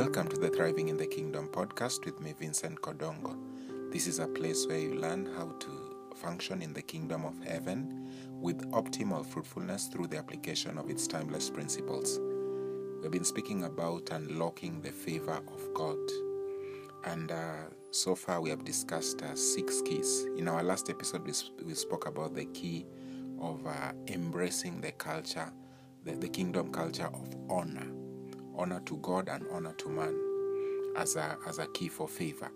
Welcome to the Thriving in the Kingdom podcast with me, Vincent Kodongo. This is a place where you learn how to function in the kingdom of heaven with optimal fruitfulness through the application of its timeless principles. We've been speaking about unlocking the favor of God. And uh, so far, we have discussed uh, six keys. In our last episode, we, sp- we spoke about the key of uh, embracing the culture, the, the kingdom culture of honor honor to God and honor to man as a, as a key for favor.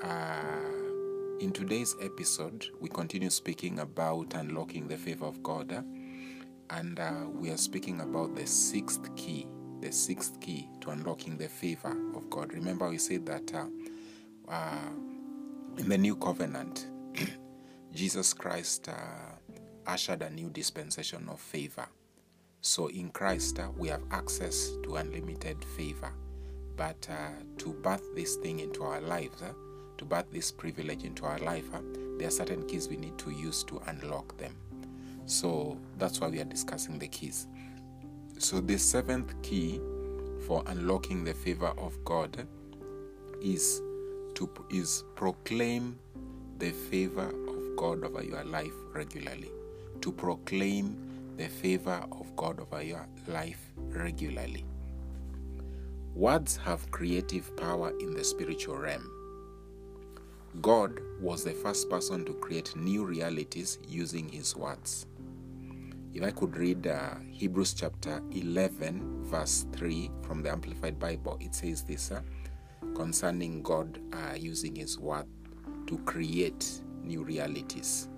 Uh, in today's episode, we continue speaking about unlocking the favor of God, uh, and uh, we are speaking about the sixth key, the sixth key to unlocking the favor of God. Remember, we said that uh, uh, in the new covenant, Jesus Christ uh, ushered a new dispensation of favor. So in Christ, uh, we have access to unlimited favor. But uh, to birth this thing into our lives, uh, to birth this privilege into our life, there are certain keys we need to use to unlock them. So that's why we are discussing the keys. So the seventh key for unlocking the favor of God is to is proclaim the favor of God over your life regularly. To proclaim the favor of God over your life regularly. Words have creative power in the spiritual realm. God was the first person to create new realities using his words. If I could read uh, Hebrews chapter 11, verse 3 from the Amplified Bible, it says this uh, concerning God uh, using his word to create new realities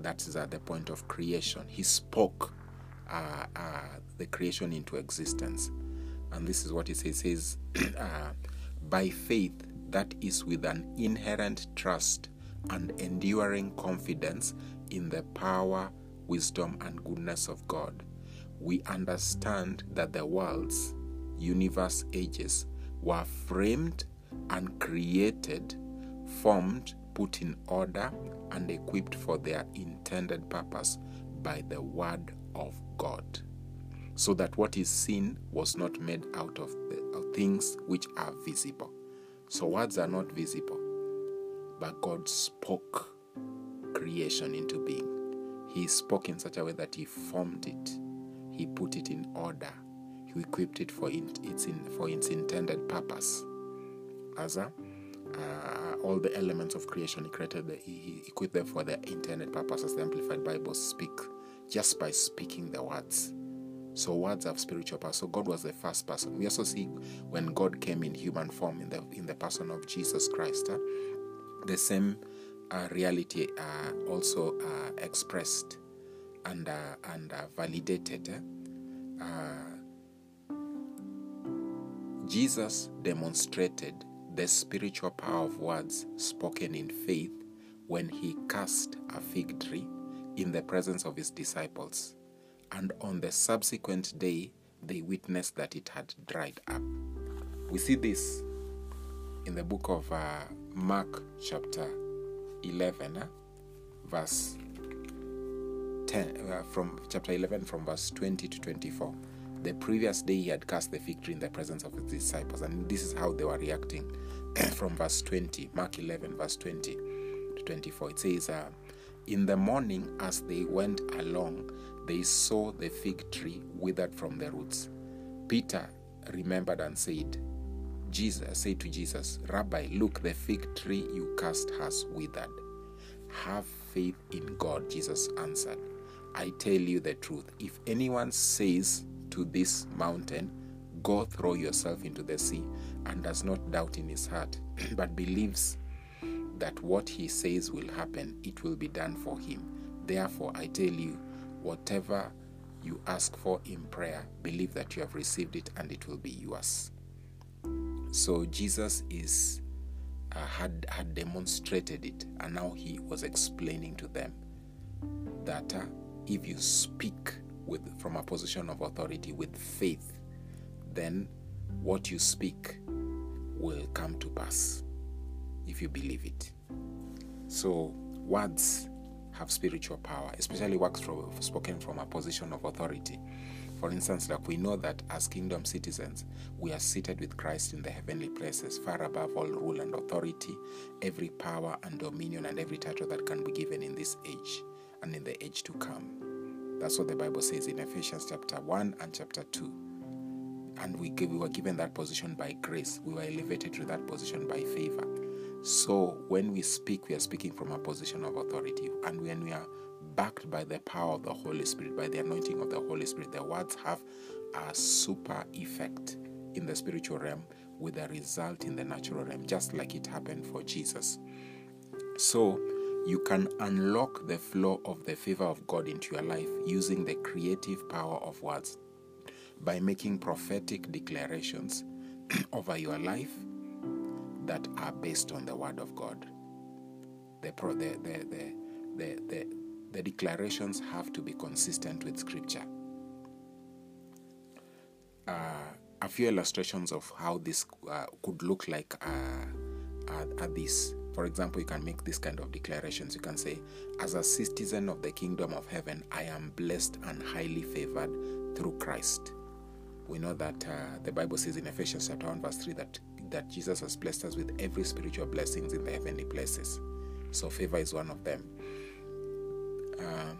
that is at the point of creation. He spoke uh, uh, the creation into existence. And this is what he says. Says, uh, by faith, that is with an inherent trust and enduring confidence in the power, wisdom, and goodness of God, we understand that the worlds, universe, ages were framed and created, formed, put in order, and equipped for their intended purpose by the word of God. So that what is seen was not made out of, the, things which are visible. So words are not visible, but God spoke creation into being. He spoke in such a way that He formed it, He put it in order, He equipped it for its, in, for its intended purpose. As a uh, all the elements of creation he created the, he equipped them for their intended purposes. the amplified bible speak just by speaking the words. So words have spiritual power. So god was the first person. We also see when god came in human form in the in the person of jesus christ uh, the same uh, reality uh, also uh, expressed and uh, and uh, validated jesus demonstrated the spiritual power of words spoken in faith when he cast a fig tree in the presence of his disciples. And on the subsequent day, they witnessed that it had dried up. We see this in the book of uh, Mark, chapter 11, uh, verse 10, uh, from chapter 11, from verse 20 to 24. The previous day, he had cast the fig tree in the presence of his disciples, and this is how they were reacting. from verse 20, Mark 11, verse 20 to 24. It says, uh, In the morning, as they went along, they saw the fig tree withered from the roots. Peter remembered and said, Jesus said to Jesus, Rabbi, look, the fig tree you cast has withered. Have faith in God, Jesus answered. I tell you the truth. If anyone says to this mountain, Go throw yourself into the sea, and does not doubt in his heart, but believes that what he says will happen, it will be done for him. Therefore, I tell you, whatever you ask for in prayer, believe that you have received it and it will be yours. So Jesus is uh, had had demonstrated it, and now he was explaining to them that uh, if you speak with from a position of authority with faith, then what you speak will come to pass if you believe it. So, words have spiritual power, especially words from, spoken from a position of authority. For instance, like we know that as kingdom citizens, we are seated with Christ in the heavenly places, far above all rule and authority, every power and dominion, and every title that can be given in this age and in the age to come. That's what the Bible says in Ephesians chapter 1 and chapter 2. And we, we were given that position by grace. We were elevated to that position by favor. So when we speak, we are speaking from a position of authority. And when we are backed by the power of the Holy Spirit, by the anointing of the Holy Spirit, the words have a super effect in the spiritual realm with a result in the natural realm, just like it happened for Jesus. So, you can unlock the flow of the favor of God into your life using the creative power of words by making prophetic declarations over your life that are based on the word of God. The, the, the, the, the, the, the declarations have to be consistent with scripture. Uh, a few illustrations of how this uh, could look like uh, are, are this. For example, you can make this kind of declarations. You can say, As a citizen of the kingdom of heaven, I am blessed and highly favored through Christ. We know that uh, the Bible says in Ephesians chapter 1, verse 3 that, that Jesus has blessed us with every spiritual blessings in the heavenly places. So favor is one of them. Uh,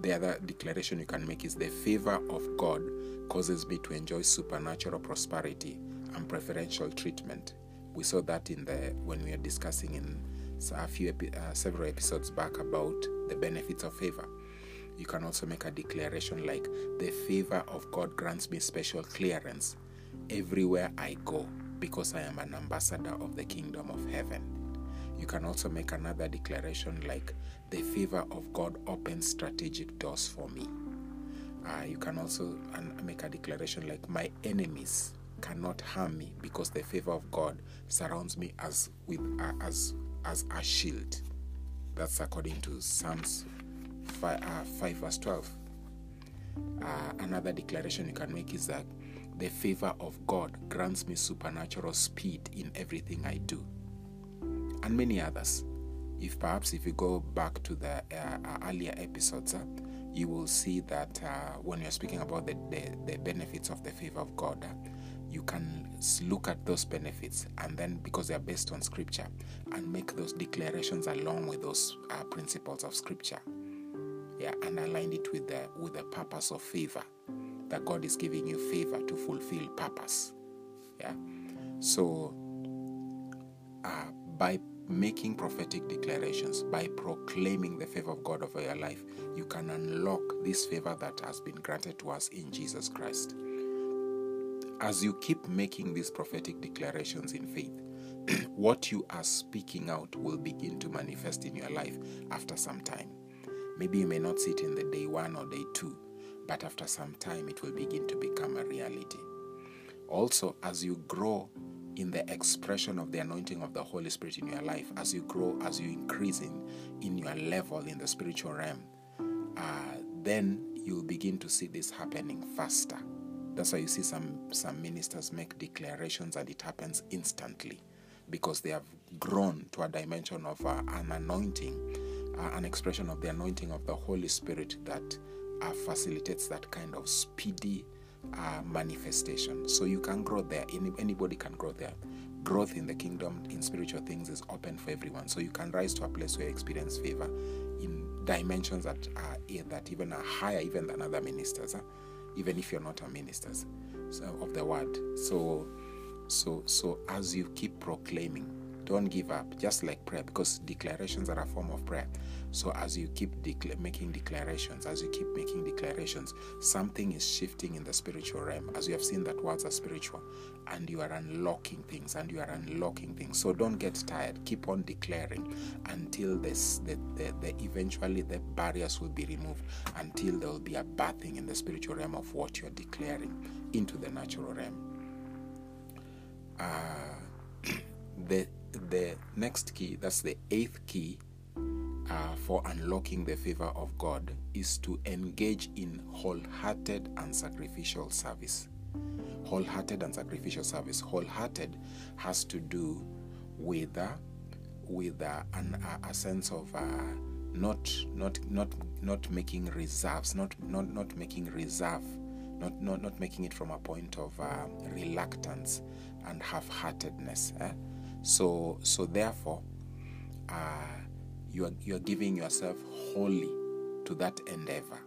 the other declaration you can make is the favor of God causes me to enjoy supernatural prosperity and preferential treatment. We saw that in the when we were discussing in a few uh, several episodes back about the benefits of favor. You can also make a declaration like the favor of God grants me special clearance everywhere I go because I am an ambassador of the kingdom of heaven. You can also make another declaration like the favor of God opens strategic doors for me. Uh, you can also make a declaration like my enemies cannot harm me because the favor of God surrounds me as with as as a shield. That's according to Psalms 5, uh, 5 verse 12. Uh, another declaration you can make is that the favor of God grants me supernatural speed in everything I do, and many others if perhaps if you go back to the uh, uh, earlier episodes, uh, you will see that uh, when you're speaking about the, the, the, benefits of the favor of God, uh, you can look at those benefits and then because they are based on scripture and make those declarations along with those uh, principles of scripture. Yeah and align it with the with the purpose of favor that god is giving you favor to fulfill purpose. Yeah. So uh, by making prophetic declarations, by proclaiming the favor of God over your life, you can unlock this favor that has been granted to us in Jesus Christ. As you keep making these prophetic declarations in faith, what you are speaking out will begin to manifest in your life after some time. Maybe you may not see it in the day one or day two, but after some time it will begin to become a reality. Also, as you grow in the expression of the anointing of the Holy Spirit in your life as you grow, as you increase in, in your level in the spiritual realm, uh, then you'll begin to see this happening faster. That's why you see some, some ministers make declarations and it happens instantly because they have grown to a dimension of uh, an anointing, uh, an expression of the anointing of the Holy Spirit that uh, facilitates that kind of speedy uh, manifestation. So you can grow there. Any, anybody can grow there. Growth in the kingdom in spiritual things is open for everyone. So you can rise to a place where you experience favor in dimensions that are that even are higher even than other ministers, huh? Even if you're not a minister so, of the word. So so so as you keep proclaiming don't give up, just like prayer, because declarations are a form of prayer. So as you keep making declarations, as you keep making declarations, something is shifting in the spiritual realm. As you have seen that words are spiritual, and you are unlocking things, and you are unlocking things. So don't get tired. Keep on declaring until this, the, the, the eventually the barriers will be removed, until there will be a bathing in the spiritual realm of what you are declaring into the natural realm. Uh, the the next key, that's the eighth key uh, for unlocking the favor of God, is to engage in wholehearted and sacrificial service. Wholehearted and sacrificial service. Wholehearted has to do with uh, with uh, an, uh, a sense of uh, not not not not making reserves, not not not making reserve not, not, not making it from a point of uh, reluctance and half-heartedness. Eh? So, so therefore, uh, you are you are giving yourself wholly to that endeavor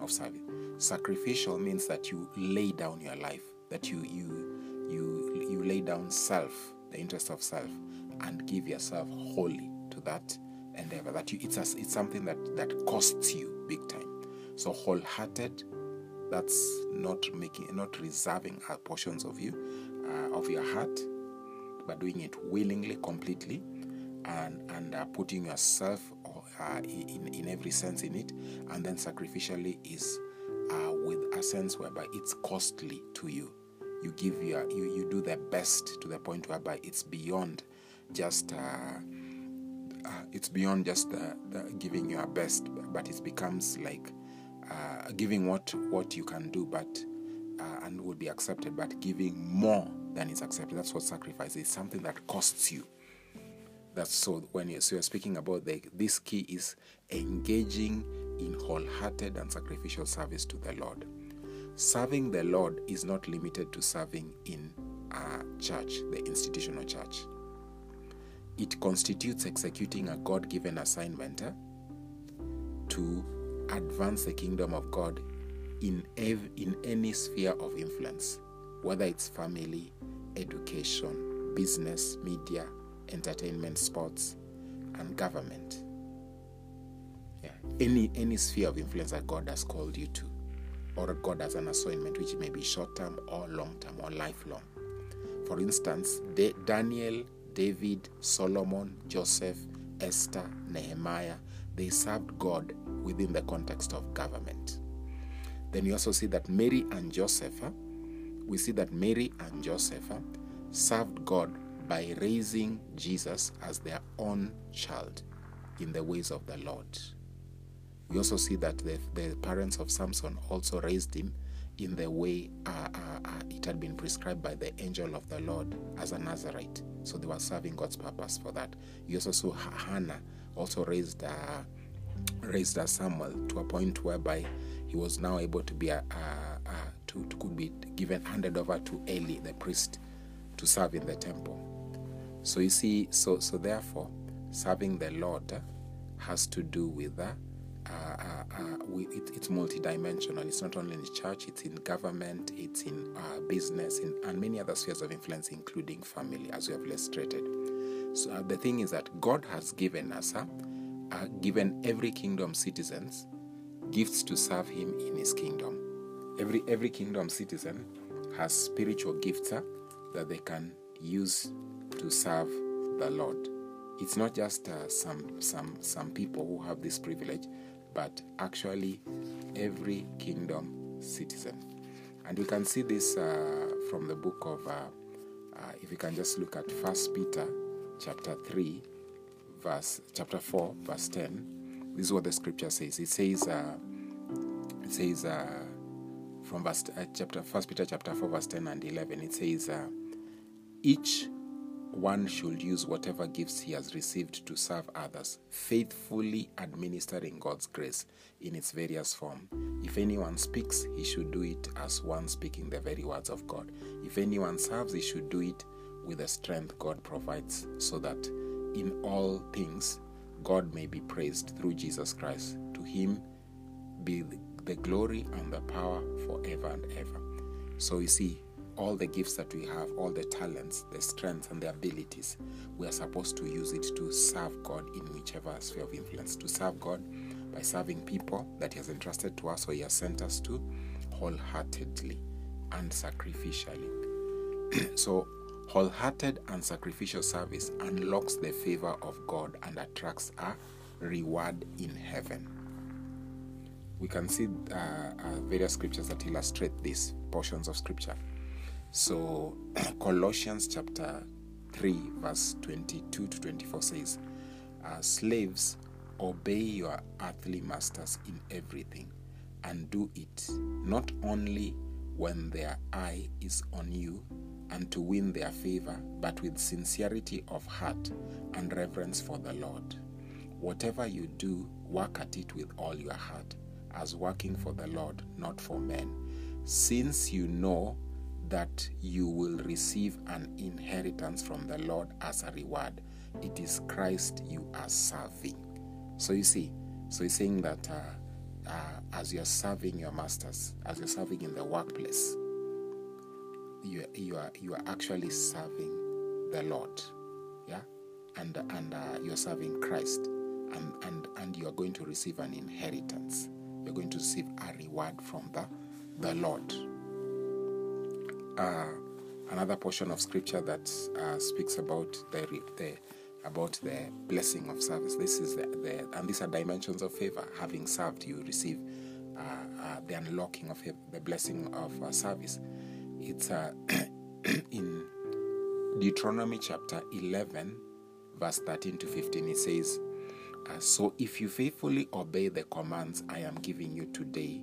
of service. Sacrificial means that you lay down your life, that you you you you lay down self, the interest of self, and give yourself wholly to that endeavor. That you it's a, it's something that that costs you big time. So wholehearted, that's not making not reserving portions of you, uh, of your heart, but doing it willingly, completely, and and uh, putting yourself uh, in in every sense in it, and then sacrificially is uh, with a sense whereby it's costly to you. You give your you you do the best to the point whereby it's beyond just. Uh, uh, it's beyond just the, the giving your best, but it becomes like uh, giving what what you can do, but and would be accepted, but giving more than is accepted. That's what sacrifice is. Something that costs you. That's so when you so you're speaking about the this key is engaging in wholehearted and sacrificial service to the Lord. Serving the Lord is not limited to serving in a church, the institutional church. It constitutes executing a God given assignment eh, to advance the kingdom of God in, ev- in any sphere of influence, whether it's family, education, business, media, entertainment, sports, and government. Yeah. Any any sphere of influence that God has called you to, or God has an assignment which may be short term or long term or lifelong. For instance, De- Daniel, David, Solomon, Joseph, Esther, Nehemiah, they served God within the context of government. Then you also see that Mary and Joseph, we see that Mary and Joseph served God by raising Jesus as their own child in the ways of the Lord. We also see that the, the parents of Samson also raised him in the way uh, uh, uh, it had been prescribed by the angel of the Lord as a Nazarite. So they were serving God's purpose for that. You also saw Hannah also raised uh, raised uh, Samuel to a point whereby he was now able to be a, a, a to, to could be given handed over to Eli the priest to serve in the temple. So you see, so so therefore, serving the Lord has to do with uh, uh, uh, it, it's multidimensional. It's not only in the church; it's in government, it's in uh, business, in, and many other spheres of influence, including family, as we have illustrated. So uh, the thing is that God has given us, uh, given every kingdom citizens gifts to serve Him in His kingdom. Every every kingdom citizen has spiritual gifts that they can use to serve the Lord. It's not just uh, some some some people who have this privilege, but actually every kingdom citizen. And we can see this uh, from the book of, uh, uh if you can just look at First Peter chapter three, verse chapter four, verse ten. This is what the scripture says. It says, uh, it says uh, from verse chapter First Peter chapter four, verse ten and eleven. It says, each one should use whatever gifts he has received to serve others, faithfully administering God's grace in its various form. If anyone speaks, he should do it as one speaking the very words of God. If anyone serves, he should do it with the strength God provides, so that in all things God may be praised through Jesus Christ. To him be the glory and the power forever and ever. So you see, all the gifts that we have, all the talents, the strengths, and the abilities, we are supposed to use it to serve God in whichever sphere of influence. To serve God by serving people that He has entrusted to us or He has sent us to wholeheartedly and sacrificially. so, wholehearted and sacrificial service unlocks the favor of God and attracts a reward in heaven. We can see uh, uh, various scriptures that illustrate these portions of scripture. So, Colossians chapter 3, verse 22 to 24 says, uh, Slaves, obey your earthly masters in everything, and do it not only when their eye is on you and to win their favor, but with sincerity of heart and reverence for the Lord. Whatever you do, work at it with all your heart, as working for the Lord, not for men since you know that you will receive an inheritance from the Lord as a reward. It is Christ you are serving. So you see, so he's saying that uh, uh, as you're serving your masters, as you're serving in the workplace, you, you are you are actually serving the Lord, yeah, and and uh, you're serving Christ, and and and you are going to receive an inheritance. You're going to receive a reward from the the Lord uh, another portion of scripture that uh, speaks about the, the about the blessing of service. This is the, the and these are dimensions of favor. Having served, you receive uh, uh the unlocking of the blessing of uh, service. It's uh, in Deuteronomy chapter 11, verse 13 to 15. It says, "So if you faithfully obey the commands I am giving you today."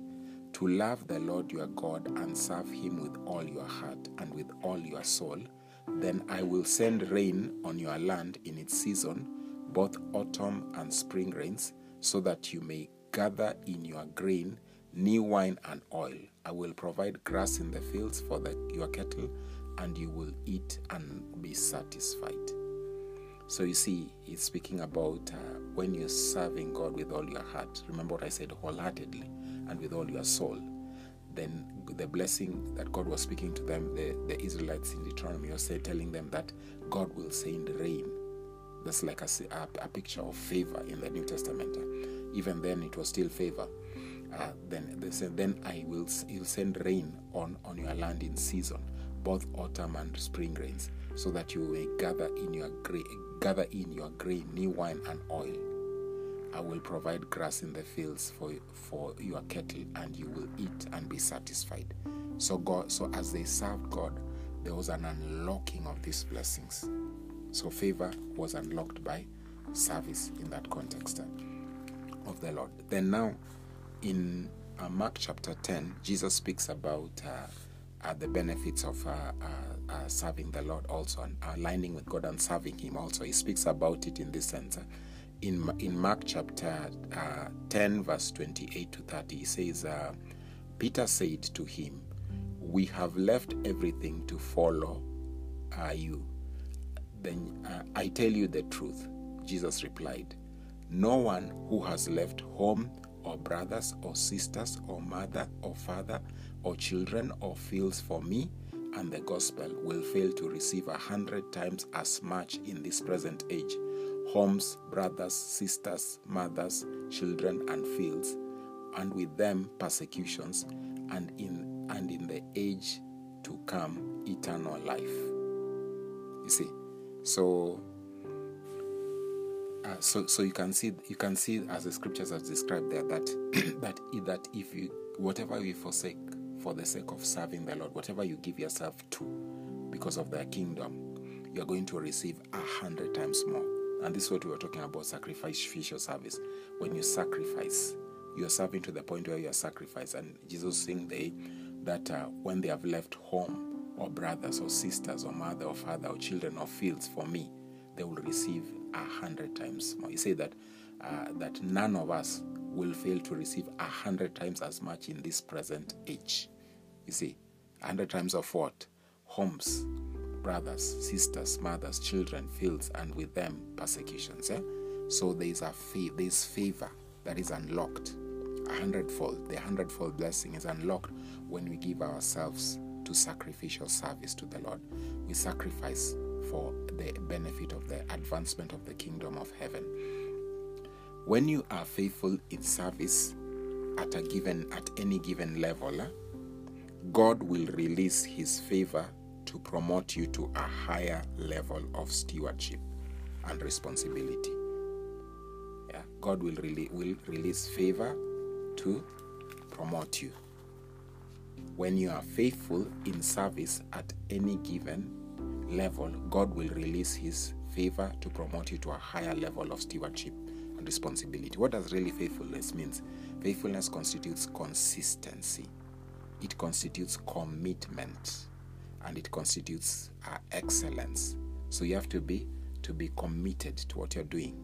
to love the Lord your God and serve him with all your heart and with all your soul, then I will send rain on your land in its season, both autumn and spring rains, so that you may gather in your grain, new wine and oil. I will provide grass in the fields for the, your cattle, and you will eat and be satisfied. So you see, he's speaking about uh, when you're serving God with all your heart. Remember what I said wholeheartedly and with all your soul, then the blessing that God was speaking to them, the, the Israelites in Deuteronomy, was telling them that God will send rain. That's like a, a, a picture of favor in the New Testament. Even then, it was still favor. Uh, then they said, "Then I will he'll send rain on on your land in season, both autumn and spring rains, so that you may gather in your gra- gather in your grain, new wine and oil." I will provide grass in the fields for, for your cattle, and you will eat and be satisfied. So God, so as they served God, there was an unlocking of these blessings. So favor was unlocked by service in that context uh, of the Lord. Then now, in uh, Mark chapter 10, Jesus speaks about uh, uh, the benefits of uh, uh, serving the Lord also and aligning with God and serving Him also. He speaks about it in this sense in, in Mark chapter uh, 10, verse 28 to 30, he says, Peter said to him, We have left everything to follow you. Then I tell you the truth. Jesus replied, No one who has left home or brothers or sisters or mother or father or children or fields for me and the gospel will fail to receive a hundred times as much in this present age homes, brothers, sisters, mothers, children, and fields, and with them persecutions, and in and in the age to come eternal life. You see, so uh, so so you can see you can see as the scriptures have described there that that that if you whatever you forsake for the sake of serving the Lord, whatever you give yourself to because of the kingdom, you are going to receive a hundred times more. And this is what we were talking about sacrificial service. When you sacrifice, you are serving to the point where you are sacrificed. And Jesus saying they, that uh, when they have left home, or brothers, or sisters, or mother, or father, or children, or fields for me, they will receive a hundred times more. He said that uh, that none of us will fail to receive a hundred times as much in this present age. You see, a hundred times of what? Homes, brothers, sisters, mothers, children, fields, and with them persecutions. Eh? So there is a fa- there is favor that is unlocked. A hundredfold, the hundredfold blessing is unlocked when we give ourselves to sacrificial service to the Lord. We sacrifice for benefit of the advancement of the kingdom of heaven. When you are faithful in service at a given at any given level, God will release his favor to promote you to a higher level of stewardship and responsibility. Yeah, God will really will release favor to promote you. When you are faithful in service at any given level, God will release his favor to promote you to a higher level of stewardship and responsibility. What does really faithfulness means? Faithfulness constitutes consistency. It constitutes commitment and it constitutes uh, excellence. So you have to be to be committed to what you're doing,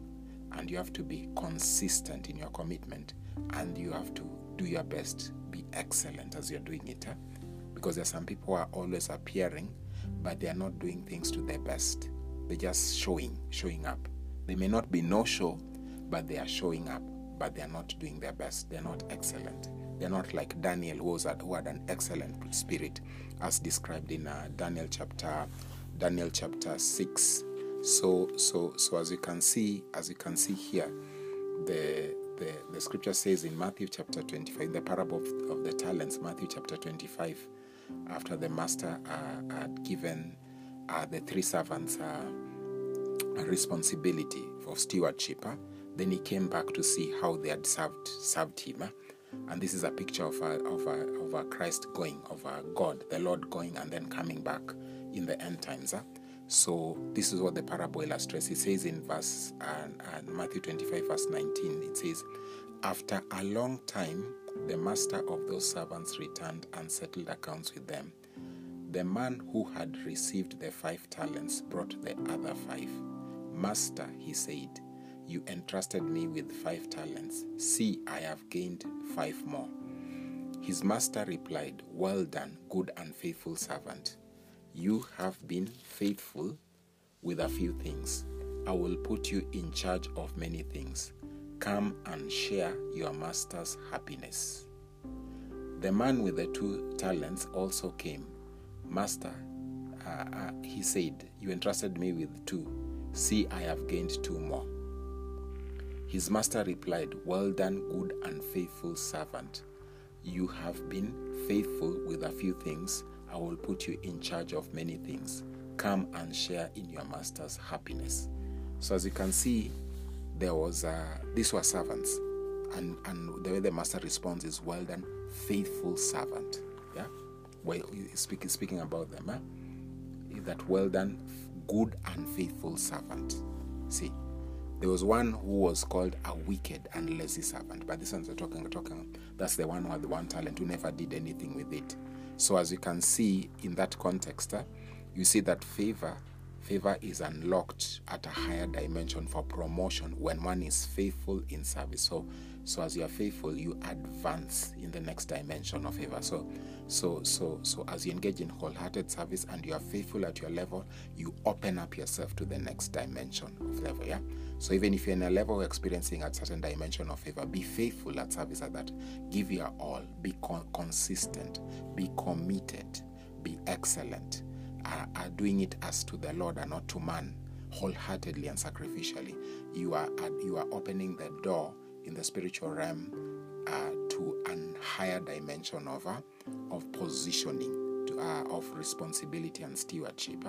and you have to be consistent in your commitment, and you have to do your best, be excellent as you're doing it. Huh? Because there are some people who are always appearing, but they are not doing things to their best. They're just showing, showing up. They may not be no show, but they are showing up, but they are not doing their best. They're not excellent. They're not like Daniel, who, was, who had an excellent spirit, as described in uh, Daniel chapter Daniel chapter six. So, so, so as you can see, as you can see here, the the, the scripture says in Matthew chapter 25, the parable of, of the talents, Matthew chapter 25, after the master uh, had given uh, the three servants uh, a responsibility for stewardship, uh, then he came back to see how they had served served him. Uh, and this is a picture of a, of a, of a Christ going, of a God, the Lord going and then coming back in the end times. So this is what the parable illustrates. It says in verse uh, uh, Matthew 25, verse 19, it says, After a long time, the master of those servants returned and settled accounts with them. The man who had received the five talents brought the other five. Master, he said, you entrusted me with five talents. See, I have gained five more. His master replied, Well done, good and faithful servant. You have been faithful with a few things. I will put you in charge of many things. Come and share your master's happiness. The man with the two talents also came. Master, uh, uh, he said, You entrusted me with two. See, I have gained two more. His master replied, Well done, good and faithful servant. You have been faithful with a few things. I will put you in charge of many things. Come and share in your master's happiness. So, as you can see, there was uh, these were servants, and and the way the master responds is, "Well done, faithful servant." Yeah, well, speaking speaking about them, huh? that well done, good and faithful servant. See, there was one who was called a wicked and lazy servant, but this one's talking talking. That's the one who had the one talent who never did anything with it. So as you can see in that context, uh, you see that favor favor is unlocked at a higher dimension for promotion when one is faithful in service. So so as you are faithful, you advance in the next dimension of favor. So so so so as you engage in wholehearted service and you are faithful at your level, you open up yourself to the next dimension of level. Yeah. So even if you're in a level experiencing a certain dimension of favor, be faithful at service at that. Give your all. Be con- consistent. Be committed. Be excellent. Are, are doing it as to the Lord and not to man, wholeheartedly and sacrificially. You are you are opening the door in the spiritual realm uh, to a higher dimension of uh, of positioning, to, uh, of responsibility and stewardship.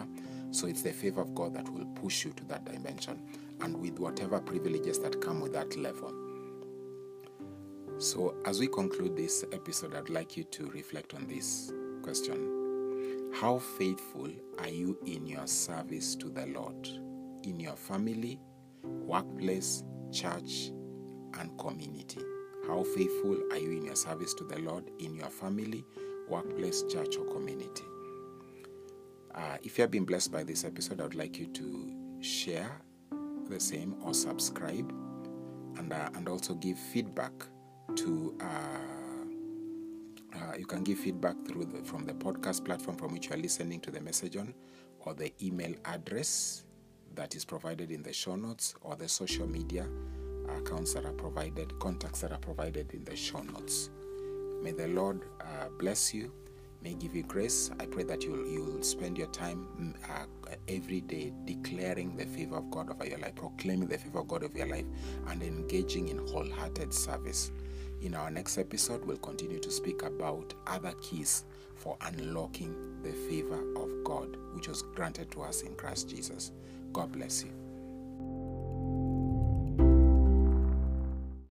So it's the favor of God that will push you to that dimension and with whatever privileges that come with that level. So, as we conclude this episode, I'd like you to reflect on this question How faithful are you in your service to the Lord, in your family, workplace, church, and community? How faithful are you in your service to the Lord, in your family, workplace, church, or community? Uh, if you have been blessed by this episode, I would like you to share the same or subscribe and, uh, and also give feedback to uh, uh, you can give feedback through the, from the podcast platform from which you are listening to the message on or the email address that is provided in the show notes or the social media accounts that are provided contacts that are provided in the show notes may the lord uh, bless you may give you grace. I pray that you'll, you'll spend your time mm, uh, every day declaring the favor of God over your life, proclaiming the favor of God over your life, and engaging in wholehearted service. In our next episode, we'll continue to speak about other keys for unlocking the favor of God, which was granted to us in Christ Jesus. God bless you.